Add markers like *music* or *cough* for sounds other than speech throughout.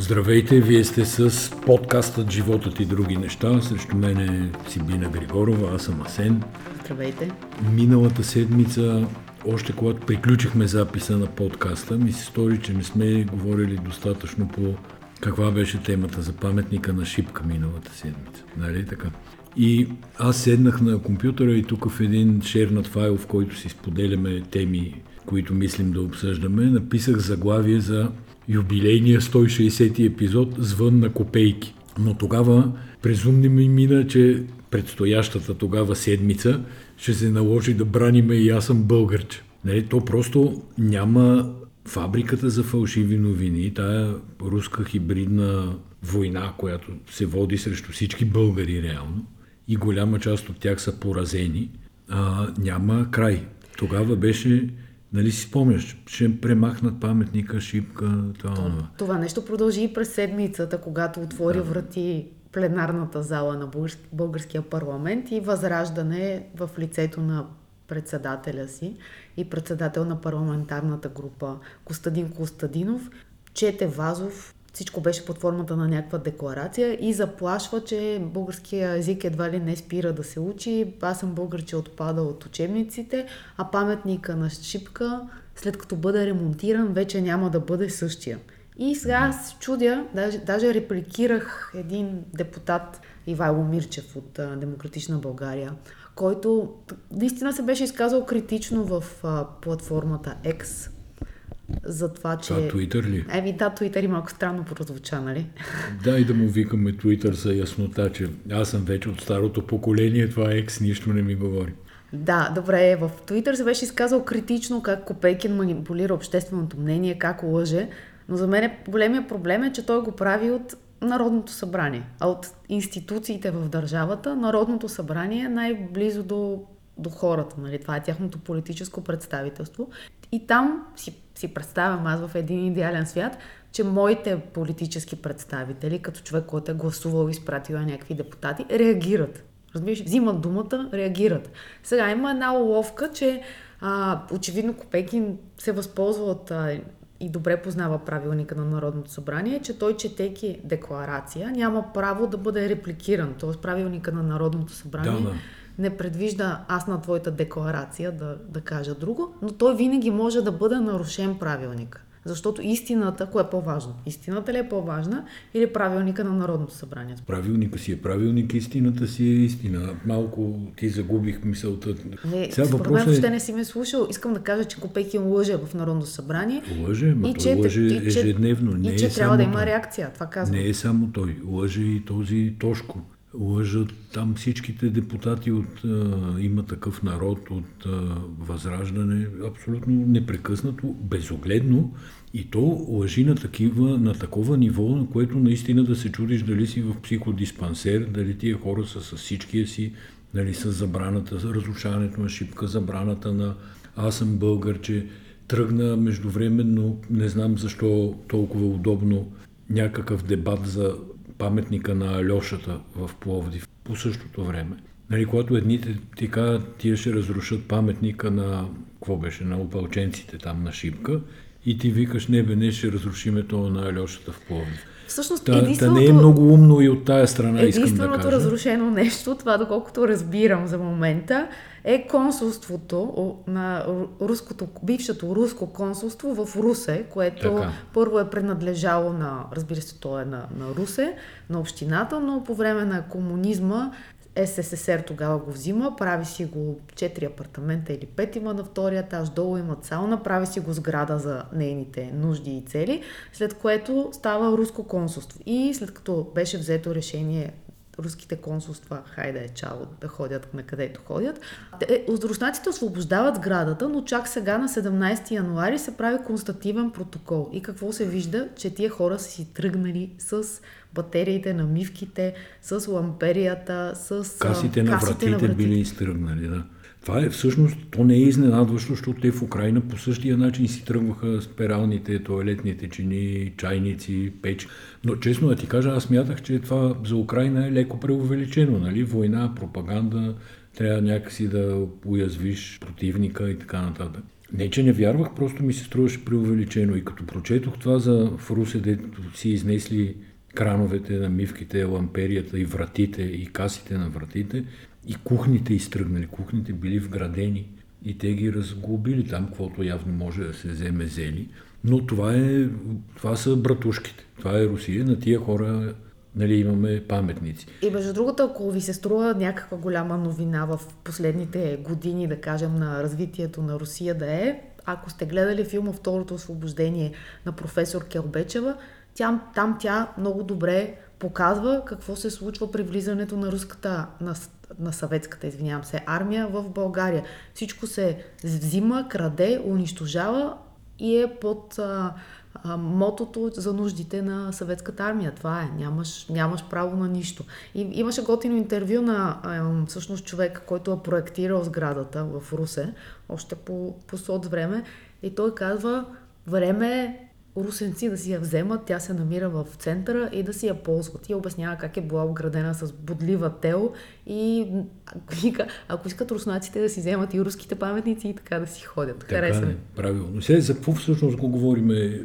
Здравейте, вие сте с подкастът Животът и други неща. Срещу мен е Сибина Григорова, аз съм Асен. Здравейте. Миналата седмица, още когато приключихме записа на подкаста, ми се стори, че не сме говорили достатъчно по каква беше темата за паметника на Шипка миналата седмица. Нали така? И аз седнах на компютъра и тук в един шернат файл, в който си споделяме теми, които мислим да обсъждаме, написах заглавие за юбилейния 160 епизод Звън на копейки. Но тогава презумни ми мина, че предстоящата тогава седмица ще се наложи да браниме и аз съм българче. Нали, то просто няма фабриката за фалшиви новини, тая руска хибридна война, която се води срещу всички българи реално и голяма част от тях са поразени, а, няма край. Тогава беше Нали си спомняш, ще премахнат паметника, шипка, това. Това, това нещо продължи и през седмицата, когато отвори да. врати пленарната зала на българския парламент и възраждане в лицето на председателя си и председател на парламентарната група Костадин Костадинов, чете Вазов всичко беше под формата на някаква декларация и заплашва, че българския език едва ли не спира да се учи. Аз съм българче отпада от учебниците, а паметника на Шипка, след като бъде ремонтиран, вече няма да бъде същия. И сега аз чудя, даже, даже репликирах един депутат Ивайло Мирчев от а, Демократична България, който наистина се беше изказал критично в а, платформата X, за това, че... Това Twitter ли? Еми да, Twitter и малко странно прозвуча, нали? *laughs* Да, и да му викаме Twitter за яснота, че аз съм вече от старото поколение, това екс нищо не ми говори. Да, добре, в Twitter се беше изказал критично как Копейкин манипулира общественото мнение, как лъже, но за мен големия проблем е, че той го прави от Народното събрание, а от институциите в държавата, Народното събрание е най-близо до, до хората, нали? това е тяхното политическо представителство. И там си си представям аз в един идеален свят, че моите политически представители, като човек, който е гласувал и изпратил някакви депутати, реагират. Разбираш, взимат думата, реагират. Сега има една уловка, че а, очевидно Копекин се възползва от а, и добре познава правилника на Народното събрание, че той, четейки декларация, няма право да бъде репликиран. Т.е. правилника на Народното събрание да, да не предвижда аз на твоята декларация да, да кажа друго, но той винаги може да бъде нарушен правилник. Защото истината, кое е по-важно? Истината ли е по-важна или правилника на Народното събрание? Правилника си е правилник, истината си е истина. Малко ти загубих мисълта. Не, Сега според мен въобще е... не си ме слушал. Искам да кажа, че Копекин лъже в Народното събрание. Лъже, ма и той че, лъже и, ежедневно. Не и че е трябва да има реакция. Това казвам. Не е само той. Лъже и този Тошко лъжат там всичките депутати от а, има такъв народ, от а, Възраждане, абсолютно непрекъснато, безогледно. И то лъжи на, такива, на такова ниво, на което наистина да се чудиш дали си в психодиспансер, дали тия хора са с всичкия си, дали с забраната, за разрушаването на шипка, забраната на аз съм българ, че тръгна междувременно, не знам защо толкова удобно, някакъв дебат за паметника на Алешата в Пловдив по същото време. Нали, когато едните ти казват, тия ще разрушат паметника на, какво беше, на опълченците там на Шипка, и ти викаш, не бе, не ще разрушиме това на Алешата в Пловдив. Всъщност, та, единственото... Та не е много умно и от тая страна, искам да кажа. Единственото разрушено нещо, това доколкото разбирам за момента, е консулството на руското, бившето руско консулство в Русе, което така. първо е принадлежало на, разбира се, то е на, на Русе, на общината, но по време на комунизма СССР тогава го взима, прави си го 4 апартамента или 5 има на втория етаж, долу има сауна, прави си го сграда за нейните нужди и цели, след което става руско консулство. И след като беше взето решение руските консулства, хайде е чао, да ходят на където ходят. Руснаците освобождават сградата, но чак сега на 17 януари се прави констативен протокол. И какво се вижда? Че тия хора са си тръгнали с батериите на мивките, с ламперията, с касите на касите вратите, на вратите. били изтръгнали, да. Това е всъщност, то не е изненадващо, защото те в Украина по същия начин си тръгваха спиралните, туалетните чини, чайници, печ. Но честно да ти кажа, аз мятах, че това за Украина е леко преувеличено. Нали? Война, пропаганда, трябва някакси да уязвиш противника и така нататък. Не, че не вярвах, просто ми се струваше преувеличено. И като прочетох това за в дето си изнесли крановете на мивките, ламперията и вратите, и касите на вратите, и кухните изтръгнали. Кухните били вградени и те ги разглобили там, каквото явно може да се вземе зели. Но това, е, това са братушките. Това е Русия. На тия хора нали, имаме паметници. И между другото, ако ви се струва някаква голяма новина в последните години, да кажем, на развитието на Русия да е, ако сте гледали филма Второто освобождение на професор Келбечева, тя, там тя много добре показва какво се случва при влизането на руската, на, на съветската, извинявам се, армия в България. Всичко се взима, краде, унищожава и е под а, а, мотото за нуждите на съветската армия. Това е. Нямаш, нямаш право на нищо. И, имаше готино интервю на а, всъщност човек, който е проектирал сградата в Русе, още по, по сот време. И той казва, време е русенци да си я вземат, тя се намира в центъра и да си я ползват. И обяснява как е била обградена с бодлива тел и вика, ако искат руснаците да си вземат и руските паметници и така да си ходят. Така Хареса е, правилно. Сега за какво всъщност го говориме,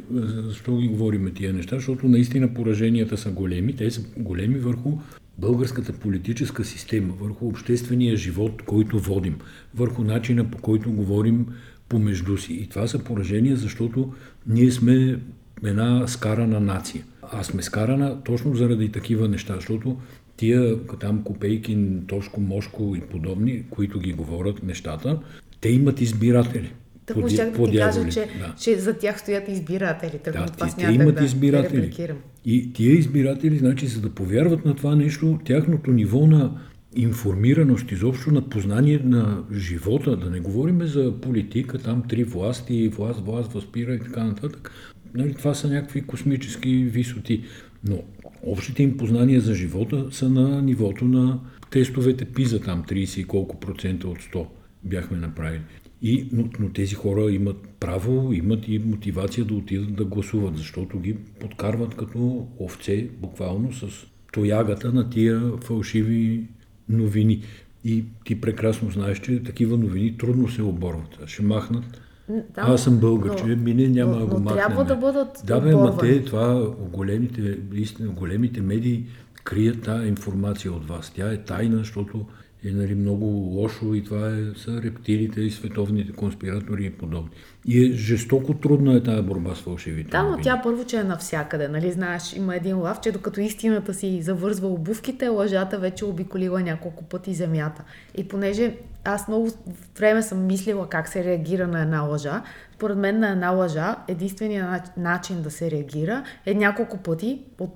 защо ги говориме тия неща? Защото наистина пораженията са големи. Те са големи върху българската политическа система, върху обществения живот, който водим, върху начина по който говорим помежду си. И това са поражения, защото ние сме една скарана нация. А сме скарана точно заради такива неща, защото тия там Копейкин, Тошко, Мошко и подобни, които ги говорят нещата, те имат избиратели. Така щях да ти кажа, че, да. че за тях стоят избиратели. Тък да, това те, те имат да, избиратели. Да и тия избиратели, значи, за да повярват на това нещо, тяхното ниво на информираност, изобщо на познание на живота, да не говорим за политика, там три власти, власт, власт възпира и така нататък. Нали, това са някакви космически висоти. Но общите им познания за живота са на нивото на тестовете ПИЗа, там 30 и колко процента от 100 бяхме направили. И, но, но тези хора имат право, имат и мотивация да отидат да гласуват, защото ги подкарват като овце, буквално с тоягата на тия фалшиви новини. И ти прекрасно знаеш, че такива новини трудно се оборват. Ще махнат. Да, Аз съм българче, но, мине няма но, го махнем. трябва да бъдат Да, бе, ма те, това големите, истина, големите медии крият тази информация от вас. Тя е тайна, защото е нали, много лошо и това е, са рептилите и световните конспиратори и подобни. И е жестоко трудна е тази борба с фалшивите. Да, но тя първо, че е навсякъде. Нали? Знаеш, има един лав, че докато истината си завързва обувките, лъжата вече обиколила няколко пъти земята. И понеже аз много време съм мислила как се реагира на една лъжа. Според мен на една лъжа единственият начин да се реагира е няколко пъти по,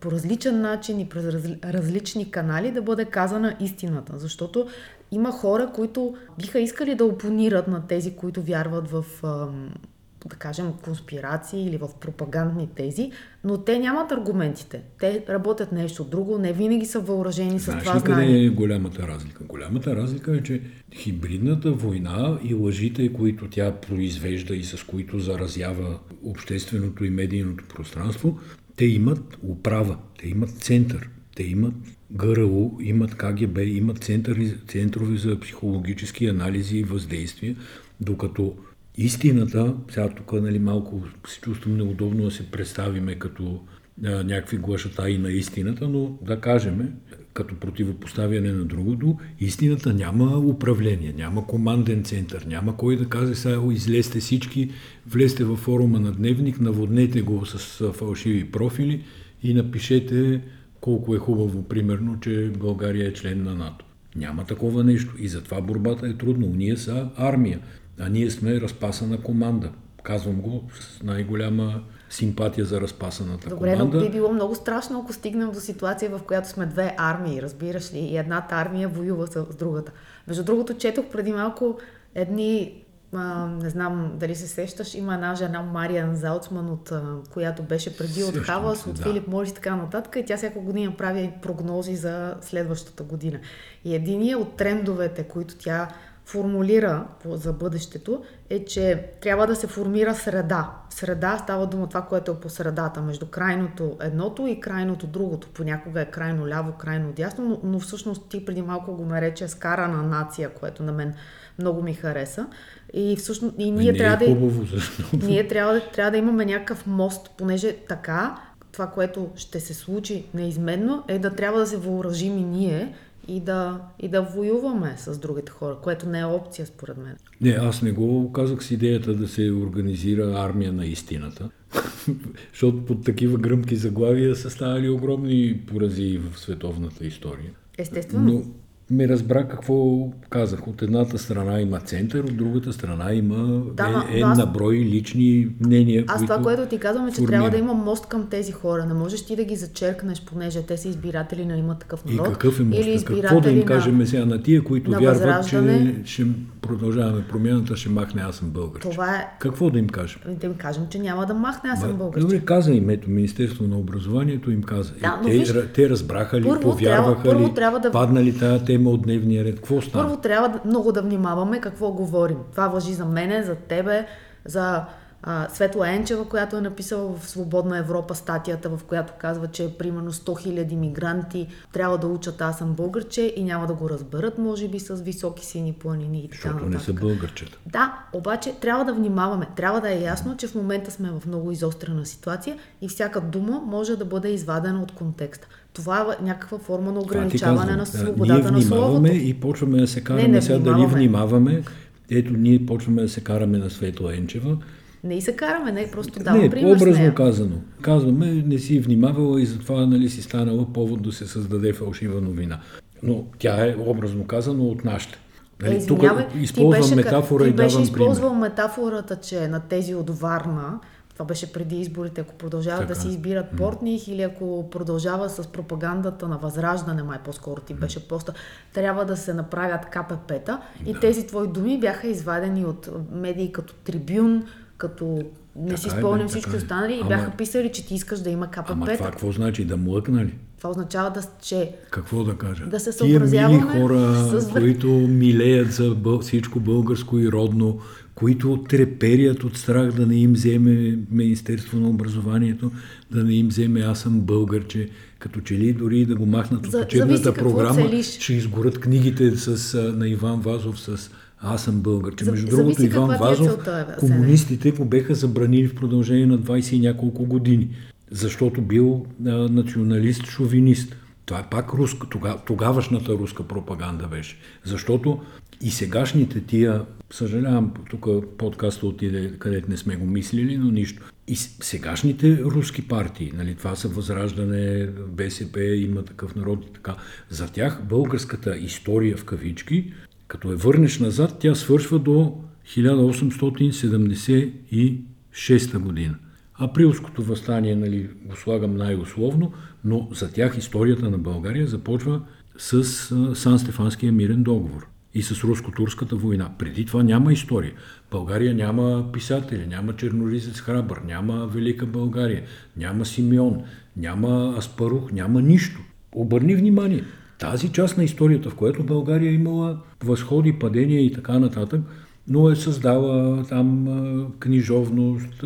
по различен начин и през раз, различни канали да бъде казана истината. Защото има хора, които биха искали да опонират на тези, които вярват в да кажем, конспирации или в пропагандни тези, но те нямат аргументите. Те работят нещо друго, не винаги са въоръжени с това знание. къде е голямата разлика? Голямата разлика е, че хибридната война и лъжите, които тя произвежда и с които заразява общественото и медийното пространство, те имат управа, те имат център, те имат ГРУ, имат КГБ, имат центъри, центрове за психологически анализи и въздействия, докато истината, сега тук нали, малко се чувствам неудобно да се представиме като а, някакви и на истината, но да кажем, като противопоставяне на другото, истината няма управление, няма команден център, няма кой да каже сега излезте всички, влезте във форума на Дневник, наводнете го с фалшиви профили и напишете колко е хубаво, примерно, че България е член на НАТО. Няма такова нещо и затова борбата е трудно. Ние са армия. А ние сме разпасана команда. Казвам го с най-голяма симпатия за разпасаната Добре, команда. Добре, но би било много страшно, ако стигнем до ситуация, в която сме две армии, разбираш ли, и едната армия воюва с, другата. Между другото, четох преди малко едни, а, не знам дали се сещаш, има една жена Мариан Залцман, от, а, която беше преди от Хавас, от да. Филип Морис и така нататък, и тя всяка година прави прогнози за следващата година. И единият от трендовете, които тя формулира за бъдещето, е, че трябва да се формира среда. Среда става дума това, което е по средата, между крайното едното и крайното другото. Понякога е крайно ляво, крайно дясно, но, но всъщност ти преди малко го нарече скарана нация, което на мен много ми хареса. И всъщност и ние не трябва е да. Защото... Ние трябва да, трябва да имаме някакъв мост, понеже така това, което ще се случи неизменно, е да трябва да се въоръжим и ние и да, и да воюваме с другите хора, което не е опция според мен. Не, аз не го казах с идеята да се организира армия на истината, *laughs* защото под такива гръмки заглавия са ставали огромни порази в световната история. Естествено. Но ме разбра какво казах. От едната страна има център, от другата страна има Да, е, е но аз- на брой лични мнения. Аз които това, което ти казвам е, че формират. трябва да има мост към тези хора. Не можеш ти да ги зачеркнеш, понеже те са избиратели на има такъв И народ. какъв е или мозъка? избиратели Какво да им на... кажем сега на тия, които на вярват, че ще продължаваме промяната, ще махне аз съм българ. Това е... Какво да им кажем? Да им кажем, че няма да махне, аз съм Ма, българче. Добре, каза им, ето, Министерство на образованието им каза. Да, И но те, виж, те разбраха ли, първо повярваха трябва- ли, трябва да- падна ли тази тема от дневния ред, какво стана? Първо трябва много да внимаваме какво говорим. Това въжи за мене, за тебе, за а, Светла Енчева, която е написала в Свободна Европа статията, в която казва, че примерно 100 000 мигранти трябва да учат аз съм българче и няма да го разберат, може би с високи сини планини и така Защото не са нататък. българчета. Да, обаче трябва да внимаваме. Трябва да е ясно, че в момента сме в много изострена ситуация и всяка дума може да бъде извадена от контекста. Това е някаква форма на ограничаване на Да, свободата на Ние внимаваме словото. и почваме да се караме не сега внимаваме. дали внимаваме. Ето, ние почваме да се караме на Светла Енчева. Не и се караме, не, просто давам не, пример с образно нея. казано. Казваме, не си внимавала и затова нали, си станала повод да се създаде фалшива новина. Но тя е образно казано от нашите. Е, Нали, тук извинявай, използвам ти беше, метафора ти и беше давам използвал пример. метафората, че на тези от Варна, това беше преди изборите, ако продължават Така. да си избират портних или ако продължава с пропагандата на възраждане, май по-скоро ти беше поста, трябва да се направят КПП-та. И тези твои думи бяха извадени от медии като Трибюн, като не си Така е, спомням бе, всички е. останали и Ама- бяха писали, че ти искаш да има КПП-та. Ама това какво значи? Да млъкна ли? Това означава да, че Какво да кажа? Да се Тия мили съобразяваме хора, с които милеят за бъл... всичко българско и родно, които треперят от страх да не им вземе Министерство на образованието, да не им вземе аз съм българче, като че ли дори да го махнат от За- учебната програма, целиш. ще изгорят книгите с, на Иван Вазов с аз съм българче. За- Между другото, Иван е Вазов, целта, Асене. комунистите го беха забранили в продължение на 20 и няколко години, защото бил а, националист-шовинист. Това е пак руска, тога, тогавашната руска пропаганда беше. Защото и сегашните тия, съжалявам, тук подкаста отиде където не сме го мислили, но нищо. И сегашните руски партии, нали, това са Възраждане, БСП, има такъв народ и така. За тях българската история в кавички, като я върнеш назад, тя свършва до 1876 година. Априлското възстание, нали, го слагам най-условно, но за тях историята на България започва с Сан-Стефанския мирен договор и с руско-турската война. Преди това няма история. България няма писатели, няма черноризец Храбър, няма Велика България, няма Симеон, няма Аспарух, няма нищо. Обърни внимание, тази част на историята, в която България е имала възходи, падения и така нататък, но е създала там книжовност,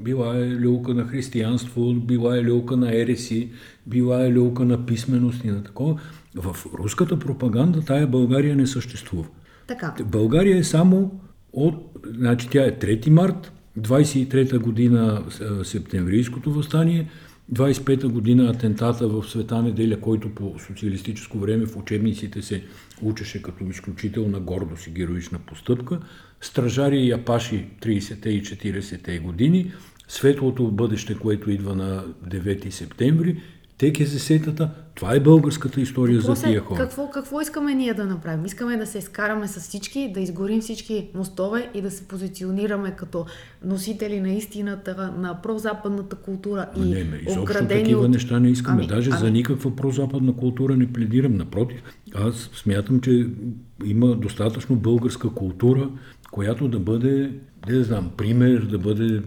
била е люлка на християнство, била е люлка на ереси, била е люлка на писменост и на такова. В руската пропаганда тая България не съществува. така. България е само от, значи тя е 3 март, 23-та година а, септемврийското възстание, 25-та година атентата в Света неделя, който по социалистическо време в учебниците се учеше като изключителна гордост и героична постъпка, стражари и апаши 30-те и 40-те години, светлото бъдеще, което идва на 9 септември, ТКЗС-тата, това е българската история за Въпрос е, тия хора. Какво, какво искаме ние да направим? Искаме да се изкараме с всички, да изгорим всички мостове и да се позиционираме като носители на истината, на прозападната култура и не, ме, изобщо такива от... неща не искаме. Ами, Даже ами. за никаква прозападна култура не пледирам. Напротив, аз смятам, че има достатъчно българска култура, която да бъде, не знам, пример, да бъде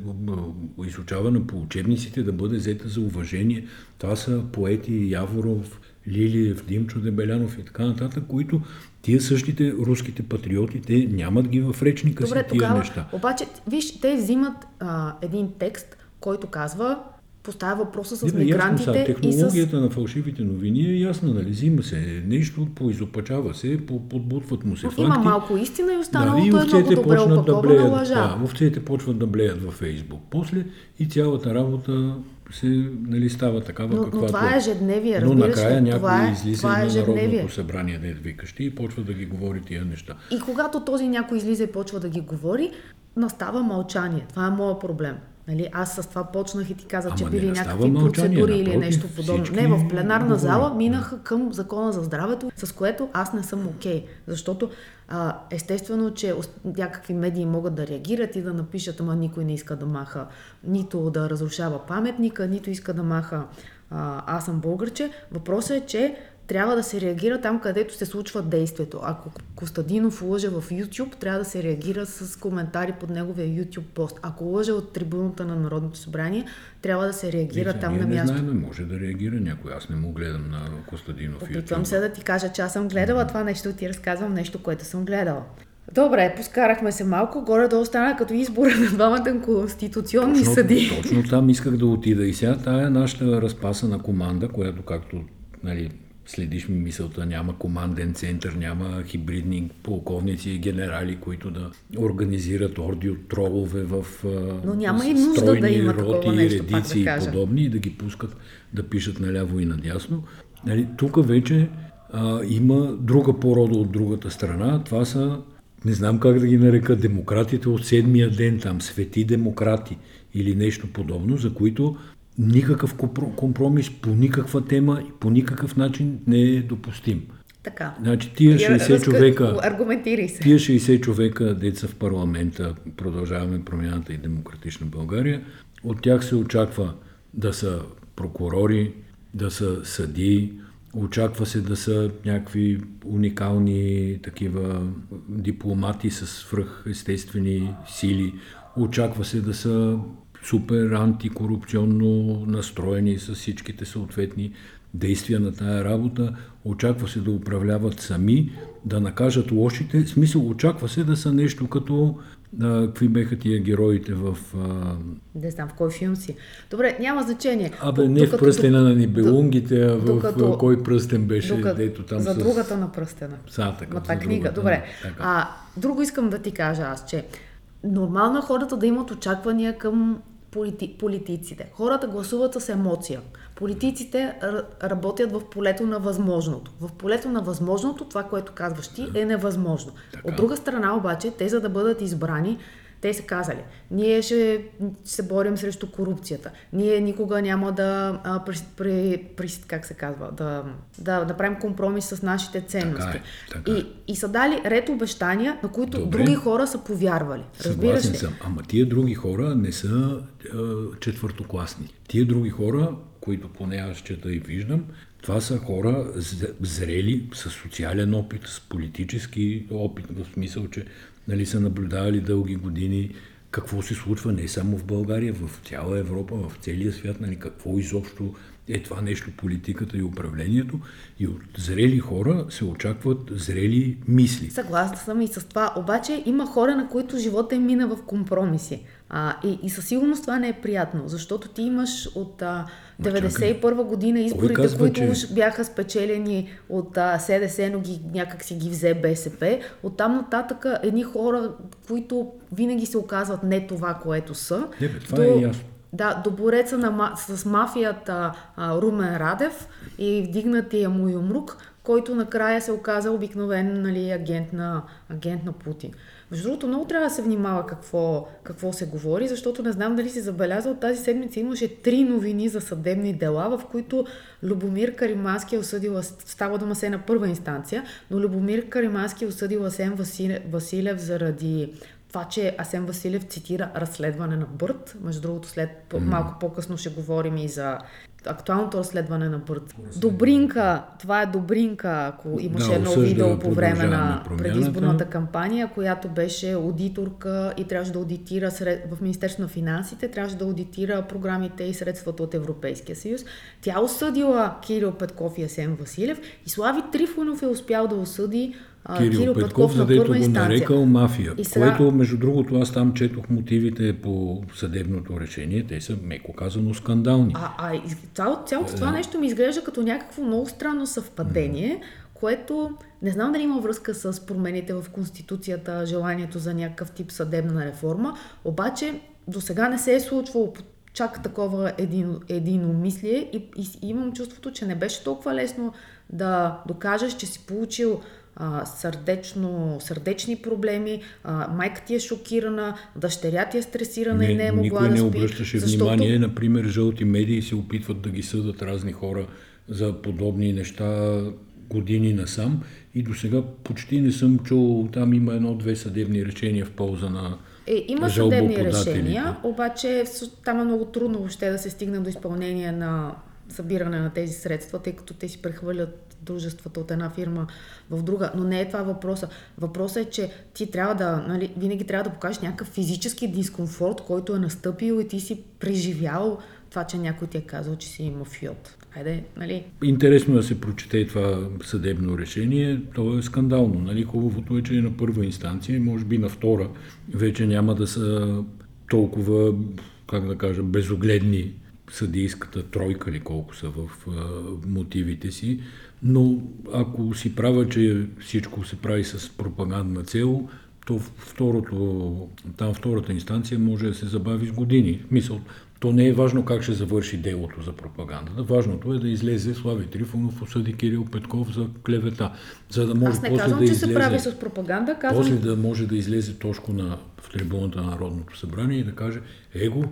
изучавана по учебниците, да бъде взета за уважение. Това са поети Яворов, Лилиев, Димчо Дебелянов и така нататък, които тия същите руските патриоти, те нямат ги в речника Добре, си тия тогава, неща. обаче, виж, те взимат а, един текст, който казва, поставя въпроса с Не, бе, ясно са, мигрантите и с... технологията на фалшивите новини е ясна, нали? Взима се нещо, поизопачава се, по- подбутват му се факти. Има малко истина и Да, останалото и е много добре да блеят. лъжа. Да, овцете почват да блеят във Фейсбук. После и цялата работа се нали, става такава, Но, но каквато това е ежедневие, Но разбираш накрая някой Това е, излиза това е на. Народното събрание, да викащи, и почва да ги говори тия неща. И когато този някой излиза и почва да ги говори, настава мълчание. Това е моят проблем. Нали, аз с това почнах и ти казах, Ама че били някакви мълчание, процедури или нещо подобно. Не, в пленарна зала минаха към закона за здравето, с което аз не съм окей. Okay, защото а, естествено, че някакви медии могат да реагират и да напишат, ама никой не иска да маха, нито да разрушава паметника, нито иска да маха а, аз съм българче. Въпросът е, че трябва да се реагира там, където се случва действието. Ако Костадинов лъже в YouTube, трябва да се реагира с коментари под неговия YouTube пост. Ако лъже от трибуната на Народното събрание, трябва да се реагира Вижте, там на не място. знаем, може да реагира някой. Аз не му гледам на Костадинов. Опитвам YouTube. се да ти кажа, че аз съм гледала това нещо, ти разказвам нещо, което съм гледала. Добре, поскарахме се малко, горе-долу стана като избора на двамата конституционни Точно, съди. точно там исках да отида. И сега тая нашата разпасана команда, която както нали, следиш ми мисълта, няма команден център, няма хибридни полковници и генерали, които да организират орди от тролове в Но няма и нужда да има роти, нещо, пак да редици и подобни и да ги пускат да пишат наляво и надясно. Нали, тук вече а, има друга порода от другата страна. Това са, не знам как да ги нарека, демократите от седмия ден, там, свети демократи или нещо подобно, за които никакъв компро- компромис по никаква тема и по никакъв начин не е допустим. Така. Значи тия 60 Разка- човека, Аргументирай се. Тия 60 човека, деца в парламента, продължаваме промяната и демократична България, от тях се очаква да са прокурори, да са съдии, очаква се да са някакви уникални такива дипломати с свръхестествени сили, очаква се да са супер антикорупционно настроени с всичките съответни действия на тая работа. Очаква се да управляват сами, да накажат лошите. В смисъл, очаква се да са нещо като а, какви беха тия героите в... А, Не знам в кой филм си. Добре, няма значение. абе, не в Докато- пръстена на нибелунгите, а в докато- кой пръстен беше, Докато, дето там за с... другата на пръстена. Са, така, Ма е книга. другата, Добре. така. А, друго искам да ти кажа аз, че нормално е хората да имат очаквания към полити... политиците. Хората гласуват с емоция. Политиците работят в полето на възможното. В полето на възможното, това, което казваш ти, е невъзможно. Така. От друга страна обаче, те за да бъдат избрани, те са казали, ние ще се борим срещу корупцията. Ние никога няма да, а, при, при, при, как се казва, да, да, да правим компромис с нашите ценности. Така е, така е. И, и са дали ред обещания, на които Добре. други хора са повярвали. Разбираш Съгласен ли? съм. Ама тия други хора не са е, четвъртокласни. Тия други хора, които поне аз чета и виждам, това са хора зрели, с социален опит, с политически опит, в смисъл, че нали, са наблюдавали дълги години какво се случва не само в България, в цяла Европа, в целия свят, нали, какво изобщо е това нещо, политиката и управлението. И от зрели хора се очакват зрели мисли. Съгласна съм и с това. Обаче има хора, на които живота им мина в компромиси. А, и, и със сигурност това не е приятно, защото ти имаш от а, 91 година изборите, казва, които че- уж бяха спечелени от а, СДС, но ги, някак си ги взе БСП. Оттам нататък едни хора, които винаги се оказват не това, което са. Не, бе, това е ясно. Да, до бореца на, с мафията а, Румен Радев и вдигнатия му юмрук, който накрая се оказа обикновен нали, агент, на, агент на Путин. Между другото, много трябва да се внимава какво, какво се говори, защото не знам дали си забелязал, тази седмица имаше три новини за съдебни дела, в които Любомир Каримански е осъдил, става дума се на първа инстанция, но Любомир Каримански е осъдил Асен Василев, заради това, че Асен Василев цитира разследване на Бърт. Между другото, след малко по-късно ще говорим и за актуалното разследване на Бърт. Добринка, това е Добринка, ако имаше Да, едно видео по време на предизборната кампания, която беше аудиторка и трябваше да аудитира сред... в Министерство на финансите, трябваше да аудитира програмите и средствата от Европейския съюз. Тя осъдила Кирил Петков и Асен Василев и Слави Трифонов е успял да осъди а, Кирил, Петков, задето първа го инстанция. нарекал мафия. И сега- Което, между другото, аз там четох мотивите по съдебното решение. Те са, меко казано, скандални. А, а из- цяло, цялото това нещо ми изглежда като някакво много странно съвпадение, което не знам дали има връзка с промените в Конституцията, желанието за някакъв тип съдебна реформа, обаче до сега не се е случвало чак такова един, единомислие и, и, и имам чувството, че не беше толкова лесно да докажеш, че си получил а, сърдечно, сърдечни проблеми, а, майка ти е шокирана, дъщеря ти е стресирана и не е могла никой да не спи. обръщаше защото- внимание. Например, жълти медии се опитват да ги съдат разни хора за подобни неща години насам. И до сега почти не съм чул, там има едно-две съдебни решения в полза на Е, има съдебни решения, обаче всъ- там е много трудно въобще да се стигне до изпълнение на събиране на тези средства, тъй като те си прехвърлят дружествата от една фирма в друга. Но не е това въпроса. Въпросът е, че ти трябва да, нали, винаги трябва да покажеш някакъв физически дискомфорт, който е настъпил и ти си преживял това, че някой ти е казал, че си мафиот. Хайде, нали? Интересно е да се прочете това съдебно решение. То е скандално. Нали? Хубавото е, че е на първа инстанция може би на втора вече няма да са толкова, как да кажа, безогледни съдийската тройка или колко са в мотивите си. Но ако си права, че всичко се прави с пропагандна цел, то второто, там втората инстанция може да се забави с години. Мисъл, то не е важно как ще завърши делото за пропагандата. Важното е да излезе Слави Трифонов, осъди Кирил Петков за клевета. За да може Аз не после казвам, да че излезе, се прави с пропаганда, казвам, после да може да излезе точко на, в трибуната на Народното събрание и да каже, его,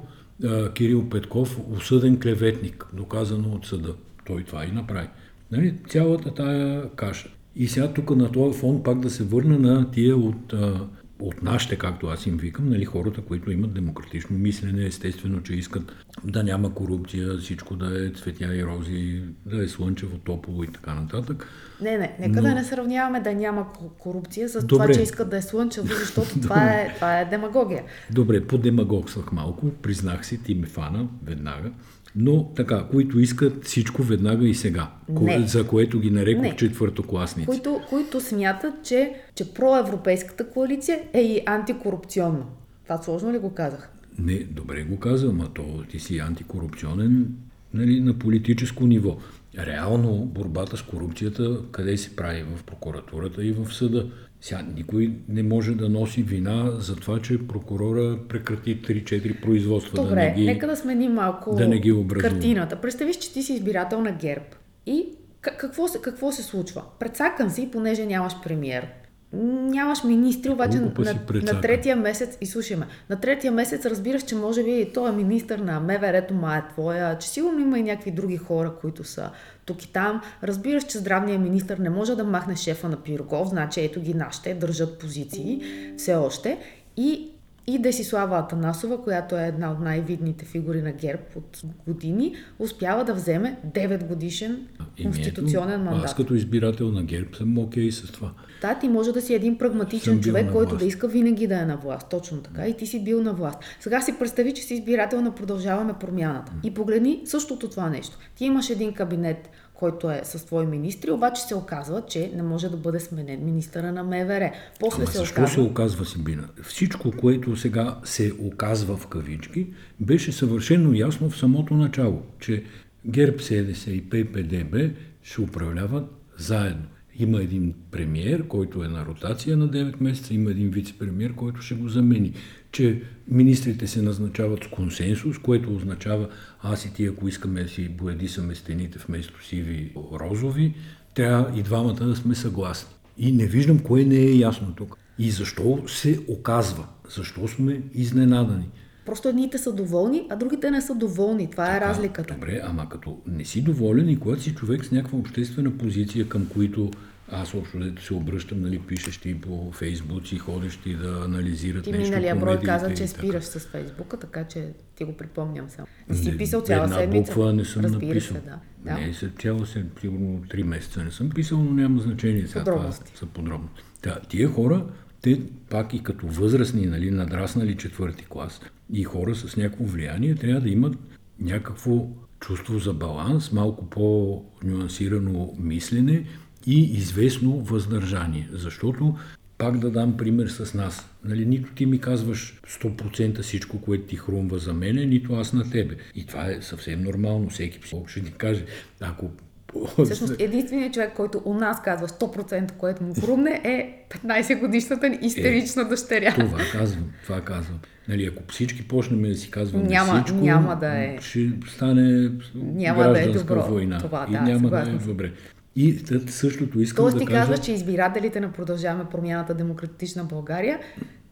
Кирил Петков, осъден клеветник, доказано от съда. Той това и направи. Нали? Цялата тая каша. И сега тук на този фон пак да се върна на тия от, а, от нашите, както аз им викам, нали, хората, които имат демократично мислене, естествено, че искат да няма корупция, всичко да е цветя и рози, да е слънчево, топло и така нататък. Не, не, нека Но- да не сравняваме да няма ко- корупция с Добре. това, че искат да е слънчево, *laughs* защото това е, това е демагогия. Добре, подемагогствах малко, признах си, ти ме фана веднага, но така, които искат всичко веднага и сега, Не. за което ги нарекох Не. четвъртокласници. Които, които смятат, че, че проевропейската коалиция е и антикорупционна. Това сложно ли го казах? Не, добре го казвам, а то ти си антикорупционен нали, на политическо ниво. Реално борбата с корупцията къде се прави? В прокуратурата и в съда. Сега никой не може да носи вина за това, че прокурора прекрати 3-4 производства. Добре, да не ги... нека да сменим малко да не ги образува. картината. Представиш, че ти си избирател на ГЕРБ и какво се, какво се случва? Предсакан си, понеже нямаш премиер. Нямаш министри, обаче на, на третия месец, и слушай ме, на третия месец разбираш, че може би той е министър на МВР-то, ма е твоя, че сигурно има и някакви други хора, които са тук и там. Разбираш, че здравният министър не може да махне шефа на Пирогов, значи ето ги нашите, държат позиции все още. И и Десислава Атанасова, която е една от най-видните фигури на ГЕРБ от години, успява да вземе 9 годишен конституционен ето, мандат. Аз като избирател на ГЕРБ съм окей с това. Да, ти може да си един прагматичен Съм човек, който да иска винаги да е на власт. Точно така. И ти си бил на власт. Сега си представи, че си избирател на продължаваме промяната. И погледни същото това нещо. Ти имаш един кабинет, който е с твои министри, обаче се оказва, че не може да бъде сменен министъра на МВР. После Ама се защо оказва... се оказва Сибина? Всичко, което сега се оказва в кавички, беше съвършено ясно в самото начало, че ГЕРБ, СДС и ППДБ ще управляват заедно. Има един премиер, който е на ротация на 9 месеца, има един вице-премиер, който ще го замени. Че министрите се назначават с консенсус, което означава аз и ти, ако искаме да си боядисаме стените вместо сиви розови, трябва и двамата да сме съгласни. И не виждам кое не е ясно тук. И защо се оказва? Защо сме изненадани? Просто едните са доволни, а другите не са доволни. Това е разликата. Добре, ама като не си доволен и когато си човек с някаква обществена позиция, към които аз общо дето се обръщам, нали, пишеш ти по Фейсбук и ходиш ти да анализират Ти нещо миналия по брой каза, че така. спираш с Фейсбука, така че ти го припомням само. Не си писал цяла една седмица. буква не съм Разбира написал. се, да. да. Не, след цяло се, сигурно 3 месеца не съм писал, но няма значение сега. Това са подробно. Да, тия хора, те пак и като възрастни, нали, надраснали четвърти клас и хора с някакво влияние, трябва да имат някакво чувство за баланс, малко по-нюансирано мислене и известно въздържание. Защото пак да дам пример с нас. Нали, нито ти ми казваш 100% всичко, което ти хрумва за мене, нито аз на тебе. И това е съвсем нормално. Всеки психолог ще ни каже, ако *laughs* Всъщност единственият човек, който у нас казва 100%, което му хрумне, е 15 годишната ни истерична дъщеря. Това казвам, това казвам. Нали, ако всички почнем да си казваме Няма- всичко, няма да е- ще стане Няма да е гражданска добро. война. Това, и да, няма да е добре. И същото искам Тоест да ти кажа... казваш, че избирателите на Продължаваме промяната Демократична България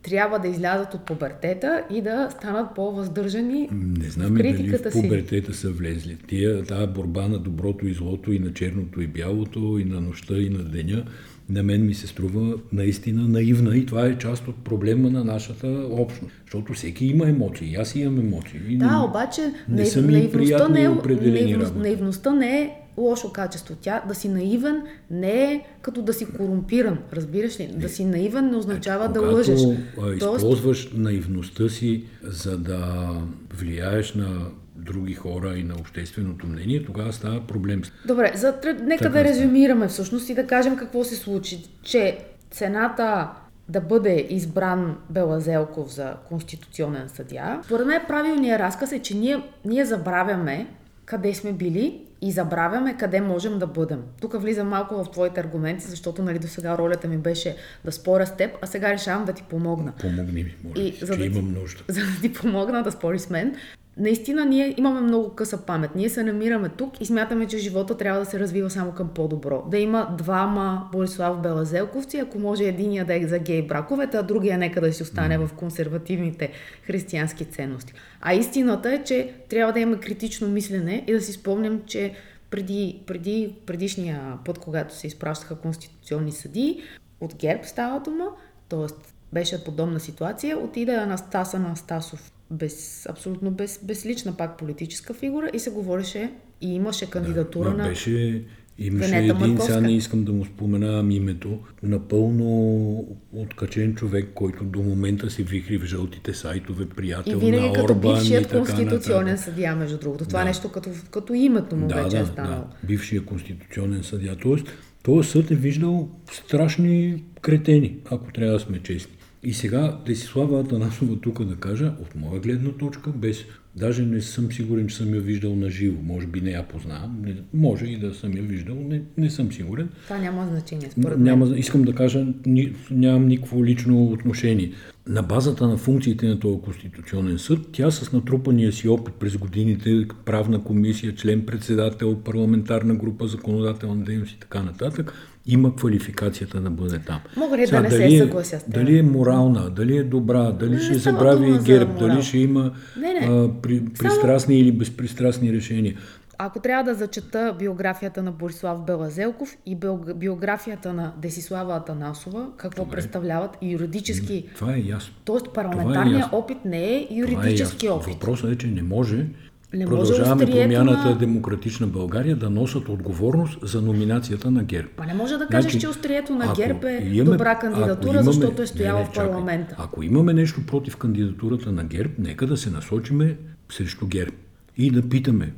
трябва да излязат от пубертета и да станат по-въздържани Не знам в и дали в критиката си. пубертета са влезли. Тия, тая борба на доброто и злото, и на черното и бялото, и на нощта и на деня, на мен ми се струва наистина наивна и това е част от проблема на нашата общност. Защото всеки има емоции, аз имам емоции. И Да, не- обаче не наив- ми наивността, не е, наивност, наивността не е лошо качество. Тя да си наивен не е като да си корумпиран, разбираш ли? Да си наивен не означава да Когато лъжеш. а, използваш наивността си, за да влияеш на други хора и на общественото мнение, тогава става проблем. Добре, за, нека Така да резюмираме всъщност и да кажем какво се случи. Че цената да бъде избран Белазелков за конституционен съдия, според мен правилният разказ е, че ние, ние забравяме къде сме били и забравяме къде можем да бъдем. Тук влизам малко в твоите аргументи, защото нали, до сега ролята ми беше да споря с теб, а сега решавам да ти помогна. Помогни ми, моля, И за да ти- имам нужда. *laughs* за да ти помогна да спориш с мен. Наистина ние имаме много къса памет. Ние се намираме тук и смятаме, че живота трябва да се развива само към по-добро. Да има двама Борислав Белазелковци, ако може единия да е за гей браковете, а другия нека да си остане в консервативните християнски ценности. А истината е, че трябва да имаме критично мислене и да си спомням, че преди, преди предишния път, когато се изпращаха конституционни съдии, от ГЕРБ става дума, т.е. беше подобна ситуация, отиде Анастас Анастасов, без, абсолютно без, безлична пак политическа фигура и се говореше и имаше кандидатура Ма на... Беше, имаше Венета един, Марковска. сега не искам да му споменавам името, напълно откачен човек, който до момента се вихри в жълтите сайтове, И приятел винаги на като Орбан и бившият така конституционен нататък. съдия, между другото. Това Да. нещо като, като името му Да, вече да, е станало. да, бившия конституционен съдия. Тоест, този съд е виждал страшни кретени, ако трябва да сме честни. И сега Десислава Атанасова тук да кажа, от моя гледна точка, без Даже не съм сигурен, че съм я виждал на живо. Може би не я познавам. Не, може и да съм я виждал. Не, не съм сигурен. Това няма значение, според мен. Няма, искам да кажа, ни, нямам никакво лично отношение. На базата на функциите на този Конституционен съд, тя с натрупания си опит през годините, правна комисия, член председател, парламентарна група, законодателна дейност и така нататък, има квалификацията да бъде там. Мога ли да Сега, не се дали е- съглася с теб? Дали е морална, дали е добра, дали Не ще става забрави ГЕРБ, дали ще има Не, не. А, при, пристрастни или безпристрастни решения. Ако трябва да зачета биографията на Борислав Белазелков и биог- биографията на Десислава Атанасова, какво Добре. представляват и юридически... Това е ясно. Тоест е парламентарният ясно. опит не е Това е юридически ясно. опит. Въпросът е, че не може Не може продължаваме острието промяната на- Демократична България да носят отговорност за номинацията на ГЕРБ. Ма не може да кажеш, Значи, че острието на ГЕРБ е имаме- добра кандидатура, имаме- защото е Не, стояла не, в чакай. парламента. Ако имаме нещо против кандидатурата на ГЕРБ, нека да се насочиме срещу ГЕРБ. И да питаме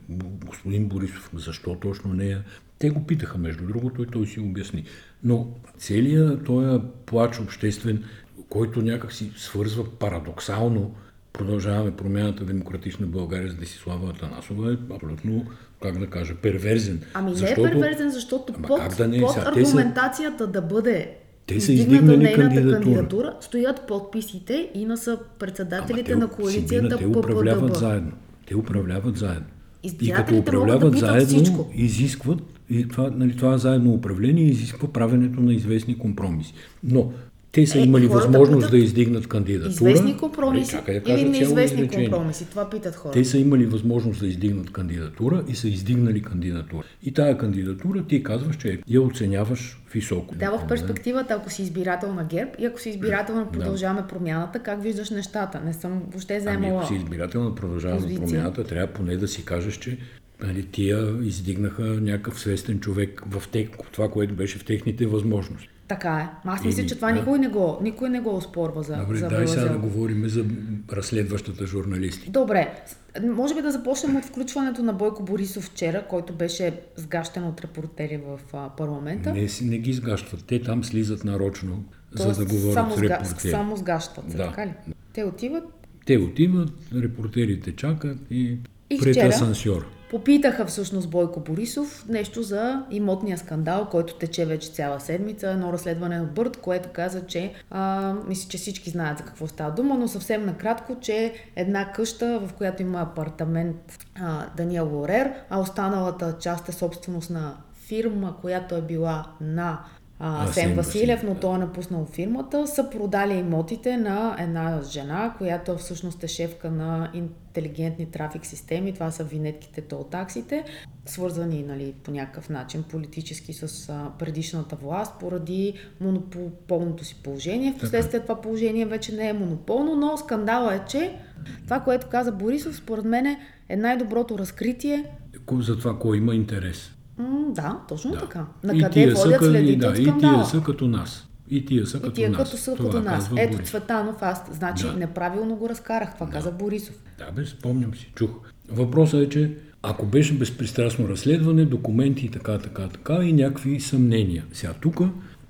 господин Борисов, защо точно нея. Те го питаха, между другото, и той си обясни. Но целият този плач обществен, който някак си свързва парадоксално продължаваме промяната Демократична България с Десислава Атанасова е абсолютно, как да кажа, перверзен. Ами не е перверзен, защото Ама под, как да не е? под Сега, те са- аргументацията да бъде Те са издигнали нейната кандидатура. кандидатура, стоят подписите и на са председателите Ама на коалицията Сибина, те управляват ППДБ. заедно. Те управляват заедно. И като да управляват питат заедно, всичко. изискват, и това, нали, това заедно управление изисква правенето на известни компромиси. Но те са Е, имали възможност да издигнат кандидатура. Известни компромиси Е, чакай да или кажа неизвестни компромиси? Това питат хората. Те са имали възможност да издигнат кандидатура и са издигнали кандидатура. И тая кандидатура ти казваш, че я оценяваш високо. Да, в перспективата, ако си избирател на ГЕРБ и ако си избирател на продължаваме промяната, как виждаш нещата? Не съм въобще Ами, заемала. ако си избирател на продължаване на позиция. промяната, трябва поне да си кажеш, че нали, тия издигнаха някакъв свестен човек в те, това, което беше в техните възможности. Така е. Аз мисля, че това да. никой не го, никой не го оспорва за, Добре, за дай сега да говорим за разследващата журналистика. Добре, може би да започнем от включването на Бойко Борисов вчера, който беше сгащен от репортери в а, парламента. Не, не ги сгащат. Те там слизат нарочно, Тоест, за да говорят само, с репортери. само сгащат се, Да. така ли? Те отиват, Те отиват, репортерите чакат и, И пред вчера? асансьор. Попитаха всъщност Бойко Борисов нещо за имотния скандал, който тече вече цяла седмица. Едно разследване на Бърт, което каза, че а, мисля, че всички знаят за какво става дума, но съвсем накратко, че една къща, в която има апартамент а, Даниел Лорер, а останалата част е собственост на фирма, която е била на а, Сен Василев, но той е напуснал фирмата, са продали имотите на една жена, която всъщност е шефка на интелигентни трафик системи. Това са винетките, тол таксите, свързани нали, по някакъв начин политически с а, предишната власт, поради монополното си положение. Впоследствие това положение вече не е монополно, но скандала е, че това, което каза Борисов, според мен е най-доброто разкритие. За това кой има интерес. М, да, точно Да. така. И На къде тия са водят и, следите да, от и скандала? тия са като нас. И тия са И като тия нас. като са Това като нас. Ето Борис. Цветанов, аз, значи Да. неправилно го разкарах. Това каза Борисов. Да, бе, спомням си, чух. Въпросът е, че ако беше безпристрастно разследване, документи и така, така, така и някакви съмнения. Сега тук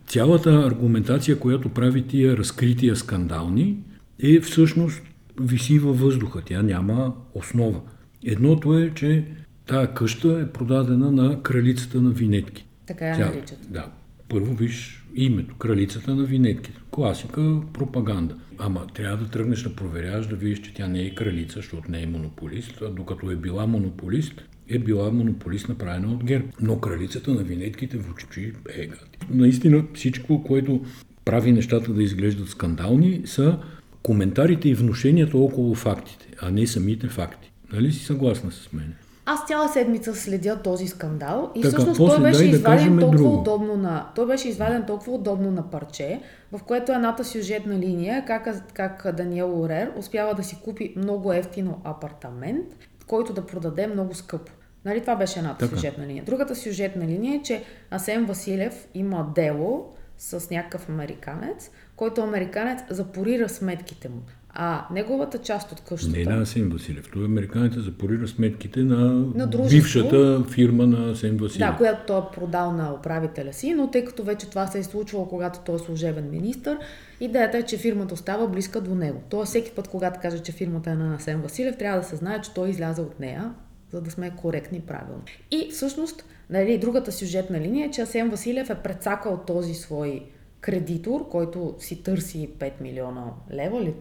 цялата аргументация, която прави тия разкрития скандални, е всъщност виси във въздуха. Тя няма основа. Едното е, че тая къща е продадена на кралицата на винетки. Така я наричат. Да. Първо виж името, кралицата на винетките. Класика, пропаганда. Ама трябва да тръгнеш да проверяваш, да видиш, че тя не е кралица, защото не е монополист, а докато е била монополист, е била монополист направена от ГЕРБ. Но кралицата на винетките в очи е гати. Наистина всичко, което прави нещата да изглеждат скандални, са коментарите и внушенията около фактите, а не самите факти. Нали си съгласна с мен? Аз цяла седмица следя този скандал и Така, всъщност после той беше да изваден толкова друго. удобно на... Той беше изваден толкова удобно на парче, в което едната сюжетна линия как, как Даниел Лорер успява да си купи много ефтино апартамент, който да продаде много скъпо. Нали, това беше едната Така. сюжетна линия. Другата сюжетна линия е, че Асен Василев има дело с някакъв американец, който американец запорира сметките му. А неговата част от къщата... Не на Асен Василев. Той американецът запорира сметките на, На дружество. бившата фирма на Асен Василев. Да, която той е продал на управителя си, но тъй като вече това се е случвало, когато той е служебен министр, идеята е, че фирмата остава близка до него. Тоест всеки път, когато каже, че фирмата е на Асен Василев, трябва да се знае, че той изляза от нея, за да сме коректни и правилни. И всъщност, нали, другата сюжетна линия е, че Асен Василев е прецакал този свой кредитор, който си търси 5 милиона лева, ли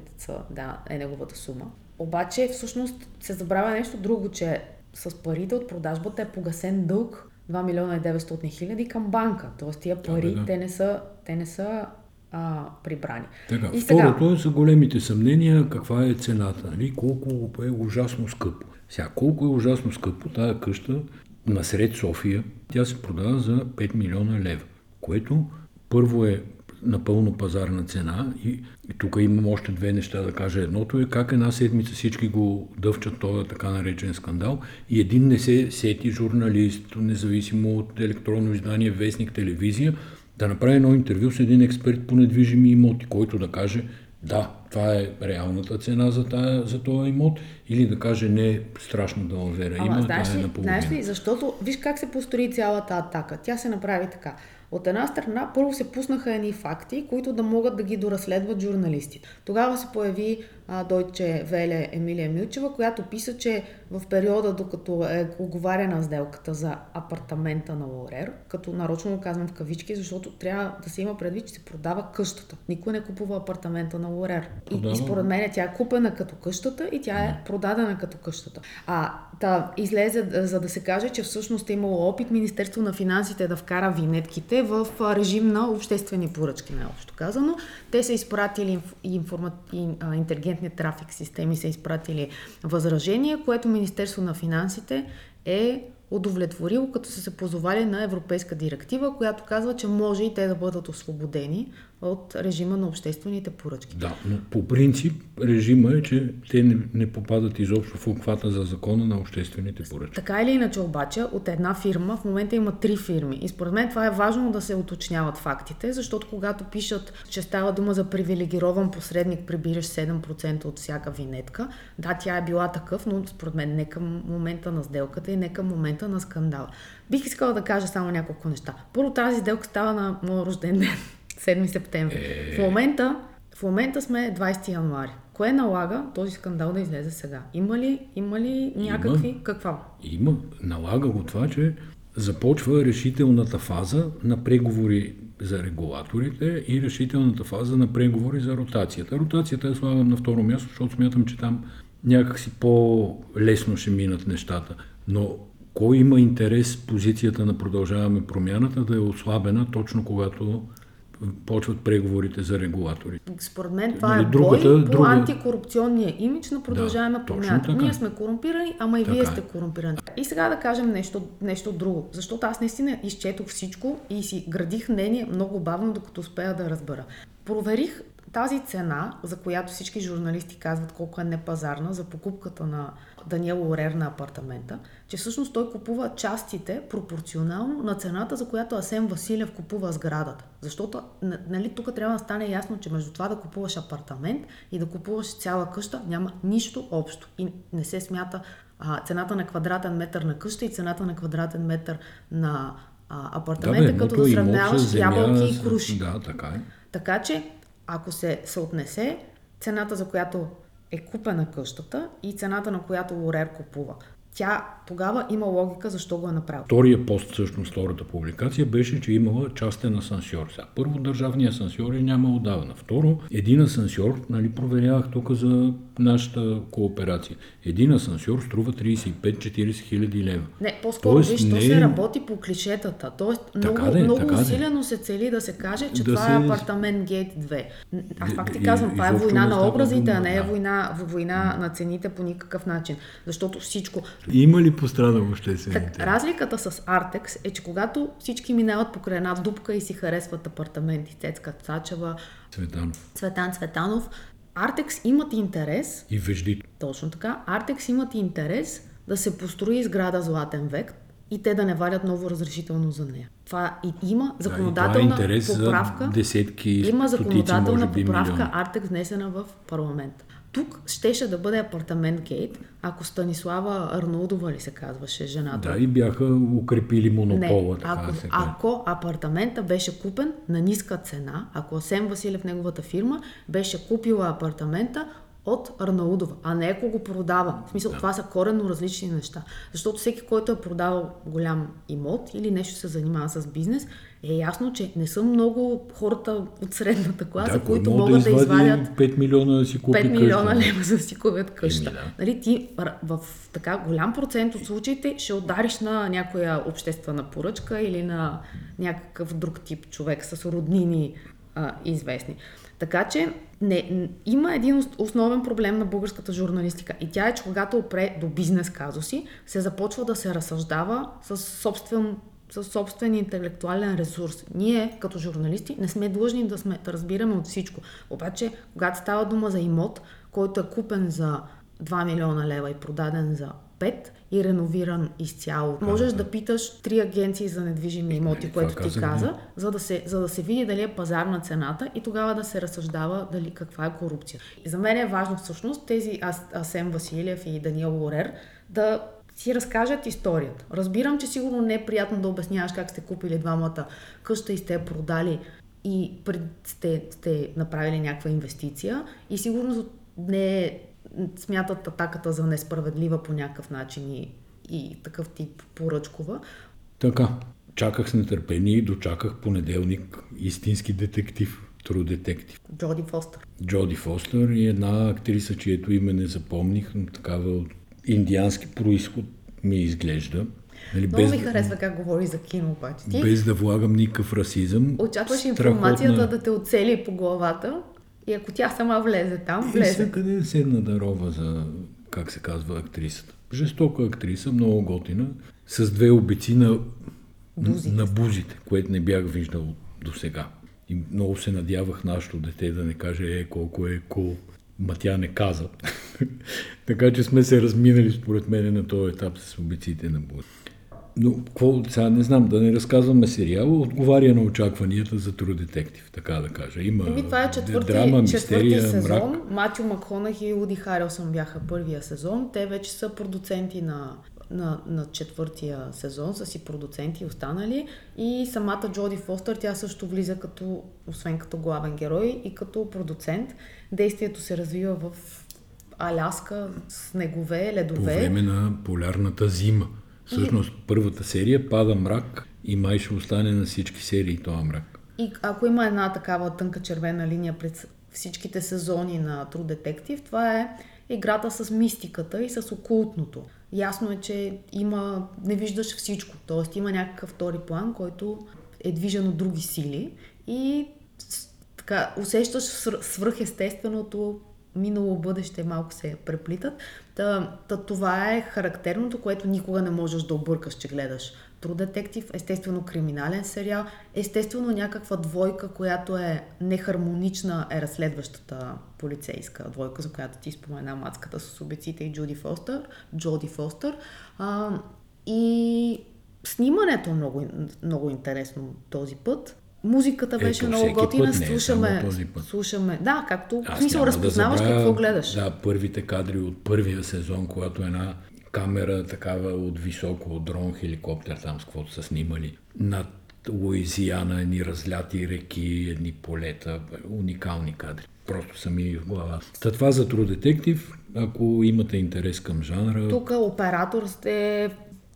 да, е неговата сума. Обаче, всъщност, се забравя нещо друго, че с парите от продажбата е погасен дълг 2 милиона и 900 хиляди към банка. Тоест тия пари, да. те не са, те не са а, прибрани. Така, и сега, второто са големите съмнения каква е цената, нали? колко е ужасно скъпо. Сега, колко е ужасно скъпо тая къща насред София, тя се продава за 5 милиона лева, което първо е напълно пазарна цена и, и тук имам още две неща да кажа. Едното е как една седмица всички го дъвчат този така наречен скандал и един не се сети журналист, независимо от електронно издание, вестник, телевизия, да направи едно интервю с един експерт по недвижими имоти, който да каже да, това е реалната цена за, тая, за този имот или да каже не, страшно да Ама, има, знаеш, това е ли, наполовина. знаеш ли, защото виж как се построи цялата атака. Тя се направи така. От една страна, първо се пуснаха едни факти, които да могат да ги доразследват журналистите. Тогава се появи Дойче Веле Емилия Милчева, която писа, че в периода, докато е оговаряна сделката за апартамента на Лорер, като нарочно го казвам в кавички, защото трябва да се има предвид, че се продава къщата. Никой не купува апартамента на Лорер. И, и според мен тя е купена като къщата и тя е продадена като къщата. А та излезе, за да се каже, че всъщност е имало опит Министерство на финансите да вкара винетките в режим на обществени поръчки, най-общо казано. Те са изпратили информа... интелигентни трафик системи, са изпратили възражение, което Министерство на финансите е удовлетворило, като са се позовали на европейска директива, която казва, че може и те да бъдат освободени от режима на обществените поръчки. Да, но по принцип режима е, че те не, не попадат изобщо в обхвата за закона на обществените поръчки. Така или иначе обаче, от една фирма в момента има три фирми. И според мен това е важно да се уточняват фактите, защото когато пишат, че става дума за привилегирован посредник, прибираш 7% от всяка винетка, да, тя е била такъв, но според мен не към момента на сделката и не към момента на скандала. Бих искала да кажа само няколко неща. Първо тази сделка става на моят рожден ден. 7 септември. Е... В, момента, в момента сме 20 януари. Кое налага този скандал да излезе сега? Има ли, има ли някакви... Има, какво? Има. Налага го това, че започва решителната фаза на преговори за регулаторите и решителната фаза на преговори за ротацията. Ротацията я слагам на второ място, защото смятам, че там някакси по-лесно ще минат нещата. Но кой има интерес позицията на продължаваме промяната да е ослабена точно когато почват преговорите за регулатори. Според мен това нали, е другата, бой по друга... антикорупционния имидж на продължаваме да, промяната. Ние сме корумпирани, ама и така вие сте корумпирани. И сега да кажем нещо, нещо друго, защото аз наистина изчетох всичко и си градих мнение много бавно, докато успея да разбера. Проверих тази цена, за която всички журналисти казват колко е непазарна за покупката на Даниел Орер на апартамента, че всъщност той купува частите пропорционално на цената, за която Асен Василев купува сградата. Защото нали, тук трябва да стане ясно, че между това да купуваш апартамент и да купуваш цяла къща няма нищо общо. И не се смята а, цената на квадратен метър на къща и цената на квадратен метър на а, апартамента, да, бе, като да сравняваш ябълки и круши. Да, така е. Така че ако се съотнесе цената, за която е купена къщата и цената, на която Лорер купува. Тя тогава има логика защо го е направил. Втория пост, всъщност втората публикация, беше, че имала частен асансьор. Сега, първо, държавния асансьор е няма отдавна. Второ, един асансьор, нали, проверявах тук за нашата кооперация. Един асансьор струва 35-40 хиляди лева. Не, по-скоро Тоест, виж, не... то се е- работи по клишетата. Тоест, така много, де, много така усилено де. се цели да се каже, че да това е се... е апартамент Гейт 2. Аз пак ти казвам, това е война на образите, а не е война, война на цените по никакъв начин. Защото всичко... Има ли пострадал въобще Так, разликата с Артекс е, че когато всички минават покрай една дупка и си харесват апартаменти, Цецка Цачева, Цветанов. Цветан Цветанов, Артекс имат интерес. И вежди. Точно така. Артекс имат интерес да се построи сграда Златен век и те да не валят ново разрешително за нея. Това и има законодателна да, и е поправка. За десетки, има законодателна поправка Артекс внесена в парламент. Тук щеше да бъде апартамент гейт, ако Станислава Арнолдова ли се казваше жената. Да, и бяха укрепили монопола. Не, така ако, сега. ако апартамента беше купен на ниска цена, ако Асен Василев, неговата фирма, беше купила апартамента от Арнаудова, а не ако го продава. В смисъл, да. това са коренно различни неща. Защото всеки, който е продавал голям имот или нещо се занимава с бизнес, е ясно, че не са много хората от средната класа, да, които могат да, да извадят 5 милиона да си купи 5 милиона лева за да си купят къща. да. нали, ти в така голям процент от случаите ще удариш на някоя обществена поръчка или на някакъв друг тип човек с роднини а, известни. Така че не, има един основен проблем на българската журналистика и тя е, че когато опре до бизнес казуси, се започва да се разсъждава с собствен с собствен интелектуален ресурс. Ние, като журналисти, не сме длъжни да, сме, да разбираме от всичко. Обаче, когато става дума за имот, който е купен за 2 милиона лева и продаден за 5 и реновиран изцяло. Можеш да питаш три агенции за недвижими имоти, е, което ти каза, за да, се, за да се види дали е пазарна цената и тогава да се разсъждава дали каква е корупция. И за мен е важно всъщност тези Асем Василев и Даниел Лорер да си разкажат историята. Разбирам, че сигурно не е приятно да обясняваш как сте купили двамата къща и сте я продали и пред, сте, сте направили някаква инвестиция и сигурно не е смятат атаката за несправедлива по някакъв начин и, и такъв тип поръчкова. Така, чаках с нетърпение и дочаках понеделник истински детектив. True Detective. Джоди Фостер. Джоди Фостер и една актриса, чието име не запомних, но такава от индиански происход ми изглежда. Нали, Много без, ми харесва как говори за кино обаче. Ти без да влагам никакъв расизъм. Очакваш информацията да те оцели по главата и ако тя сама влезе там, влезе. И къде е седна дарова за, как се казва, актрисата. Жестока актриса, много готина, с две обици на, бузите. на бузите, което не бях виждал до сега. И много се надявах нашето дете да не каже е колко е кул. Ма тя не каза. *laughs* така че сме се разминали според мен на този етап с обиците на бузите. Но какво, сега не знам, да не разказваме сериала, отговаря на очакванията за True Detective, така да кажа. Има Еми, това е четвърти, драма, мистерия, сезон. Мрак. Матю Макхонах и Уди Харелсън бяха първия сезон. Те вече са продуценти на, на, на четвъртия сезон, са си продуценти останали. И самата Джоди Фостър, тя също влиза като, освен като главен герой и като продуцент. Действието се развива в Аляска, снегове, ледове. По време на полярната зима. Всъщност първата серия пада мрак и май ще остане на всички серии този мрак. И ако има една такава тънка червена линия пред всичките сезони на True Detective, това е играта с мистиката и с окултното. Ясно е, че има, не виждаш всичко, т.е. има някакъв втори план, който е движен от други сили и така, усещаш свръхестественото минало, бъдеще малко се преплитат. Та, та, това е характерното, което никога не можеш да объркаш, че гледаш. True Detective, естествено криминален сериал, естествено някаква двойка, която е нехармонична, е разследващата полицейска двойка, за която ти спомена мацката с обеците и Джуди Фостер, Джоди Фостер. А, и снимането е много, много интересно този път. Музиката беше Ето, много готина, слушаме, слушаме. Да, както в смисъл разпознаваш да забравя, какво гледаш. Да, първите кадри от първия сезон, когато една камера такава от високо, от дрон, хеликоптер, там с каквото са снимали, над Луизиана, едни разляти реки, едни полета, уникални кадри. Просто са ми в глава. Та това за True Detective, ако имате интерес към жанра... Тук оператор сте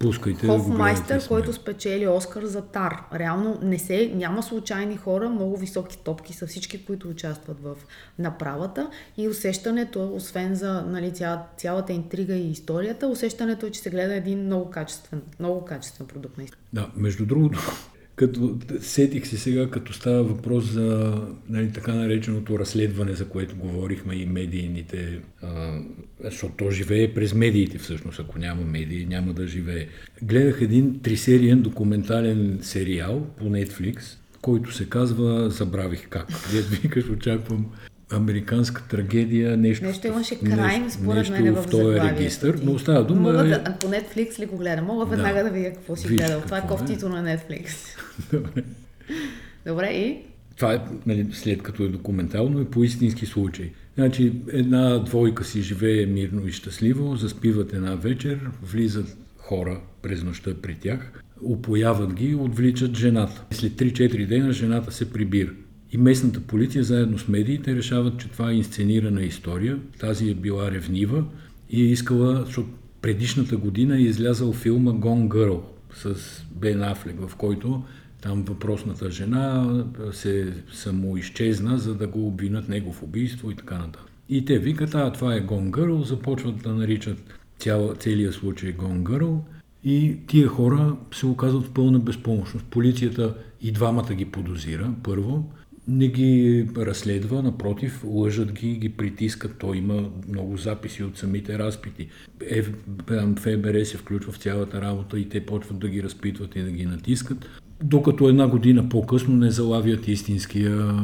Пускайте Хофмайстър, да който спечели Оскар за Тар. Реално не се, няма случайни хора, много високи топки са всички, които участват в направата и усещането, освен за нали, цяла, цялата интрига и историята, усещането е, че се гледа един много качествен, много качествен продукт. Да, между другото, като сетих се сега, като става въпрос за нали, така нареченото разследване, за което говорихме и медийните, а, защото то живее през медиите всъщност, ако няма медии, няма да живее. Гледах един трисериен документален сериал по Netflix, който се казва Забравих как. Вие викаш, очаквам американска трагедия, нещо. Нещо имаше крайм, според мен, в този регистър, но остава дума. Мога да, по Netflix ли го гледам? Мога веднага да, да видя какво си гледал. Това е кофтито на Netflix. *laughs* Добре. Добре, и? Това е, нали, след като е документално, е по истински случай. Значи, една двойка си живее мирно и щастливо, заспиват една вечер, влизат хора през нощта при тях, опояват ги, отвличат жената. След 3-4 дена жената се прибира. И местната полиция заедно с медиите решават, че това е инсценирана история. Тази е била ревнива и е искала, защото предишната година е излязал филма Gone Girl с Бен Афлек, в който там въпросната жена се самоизчезна, за да го обвинат него в убийство и така нататък. И те викат, а това е Gone Girl, започват да наричат цял, целият случай Gone Girl и тия хора се оказват в пълна безпомощност. Полицията и двамата ги подозира, първо, не ги разследва, напротив, лъжат ги, ги притискат. Той има много записи от самите разпити. ФБР се включва в цялата работа и те почват да ги разпитват и да ги натискат, докато една година по-късно не залавят истинския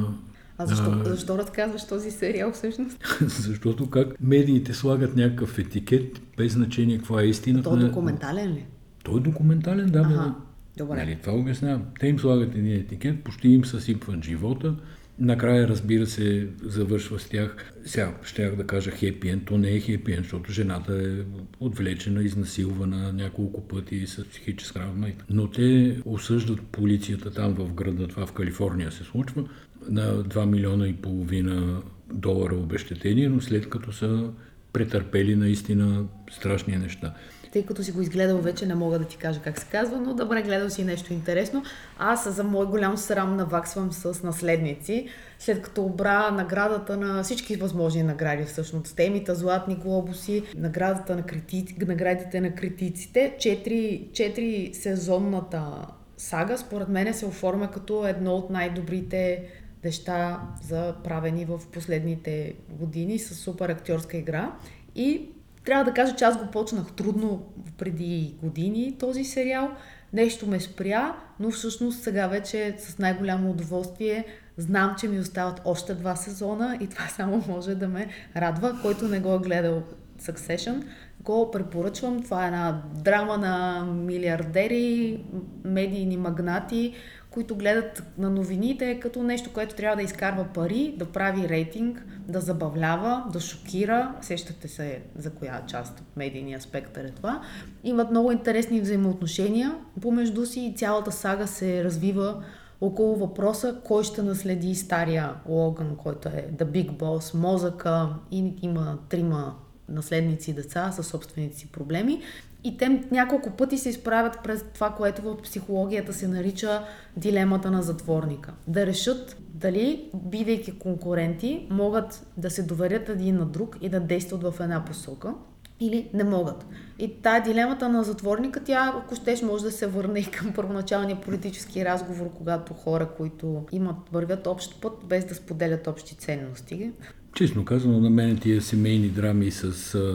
а защо, а, защо разказваш този сериал всъщност? *laughs* Защото как медиите слагат някакъв етикет, без значение каква е истината. Той е документален ли? Той е документален, да. Ага. Добре. Нали, това обяснявам. Те им слагат един етикет, почти им съсипват живота. Накрая, разбира се, завършва с тях. Сега ще да кажа хепиен, то не е хепиен, защото жената е отвлечена, изнасилвана няколко пъти с психическа травма. Но те осъждат полицията там в града, това в Калифорния се случва, на 2 милиона и половина долара обещетение, но след като са претърпели наистина страшни неща. Тъй като си го изгледал вече, не мога да ти кажа как се казва, но добре, гледал си нещо интересно. Аз за мой голям срам наваксвам с наследници, след като обра наградата на всички възможни награди, всъщност темите, златни глобуси, наградата на критици, наградите на критиците, четири, четири сезонната сага, според мен се оформя като едно от най-добрите неща за правени в последните години с супер актьорска игра. И трябва да кажа, че аз го почнах трудно преди години този сериал. Нещо ме спря, но всъщност сега вече с най-голямо удоволствие знам, че ми остават още два сезона и това *laughs* само може да ме радва. Който не го е гледал Succession, го препоръчвам. Това е една драма на милиардери, медийни магнати, които гледат на новините като нещо, което трябва да изкарва пари, да прави рейтинг, да забавлява, да шокира. Сещате се за коя част от медийния спектър е това. Имат много интересни взаимоотношения помежду си и цялата сага се развива около въпроса кой ще наследи стария Логан, който е The Big Boss, мозъка и има трима наследници деца със собствените си проблеми. И те няколко пъти се изправят през това, което в психологията се нарича дилемата на затворника. Да решат дали, бидейки конкуренти, могат да се доверят един на друг и да действат в една посока или не могат. И тая дилемата на затворника, тя, ако щеш, може да се върне и към първоначалния политически разговор, когато хора, които имат, вървят общ път, без да споделят общи ценности, Честно казано, на мен тия семейни драми с а,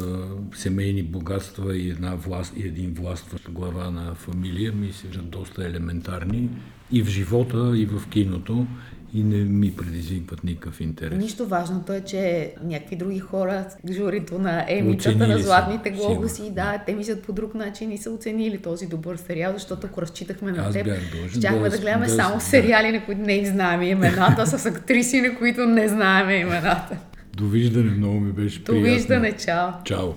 семейни богатства и, една власт, и един властващ глава на фамилия ми се доста елементарни и в живота, и в киното и не ми предизвикват никакъв интерес. Нищо важното е, че някакви други хора, журито на емитата на златните глобуси, да, те мислят по друг начин и са оценили този добър сериал, защото ако разчитахме на Аз теб, щяхме да, да гледаме да, само сериали, на които не знаем имената, с актриси, на които не знаем имената. Довиждане, много ми беше приятно. Довиждане, чао. Чао.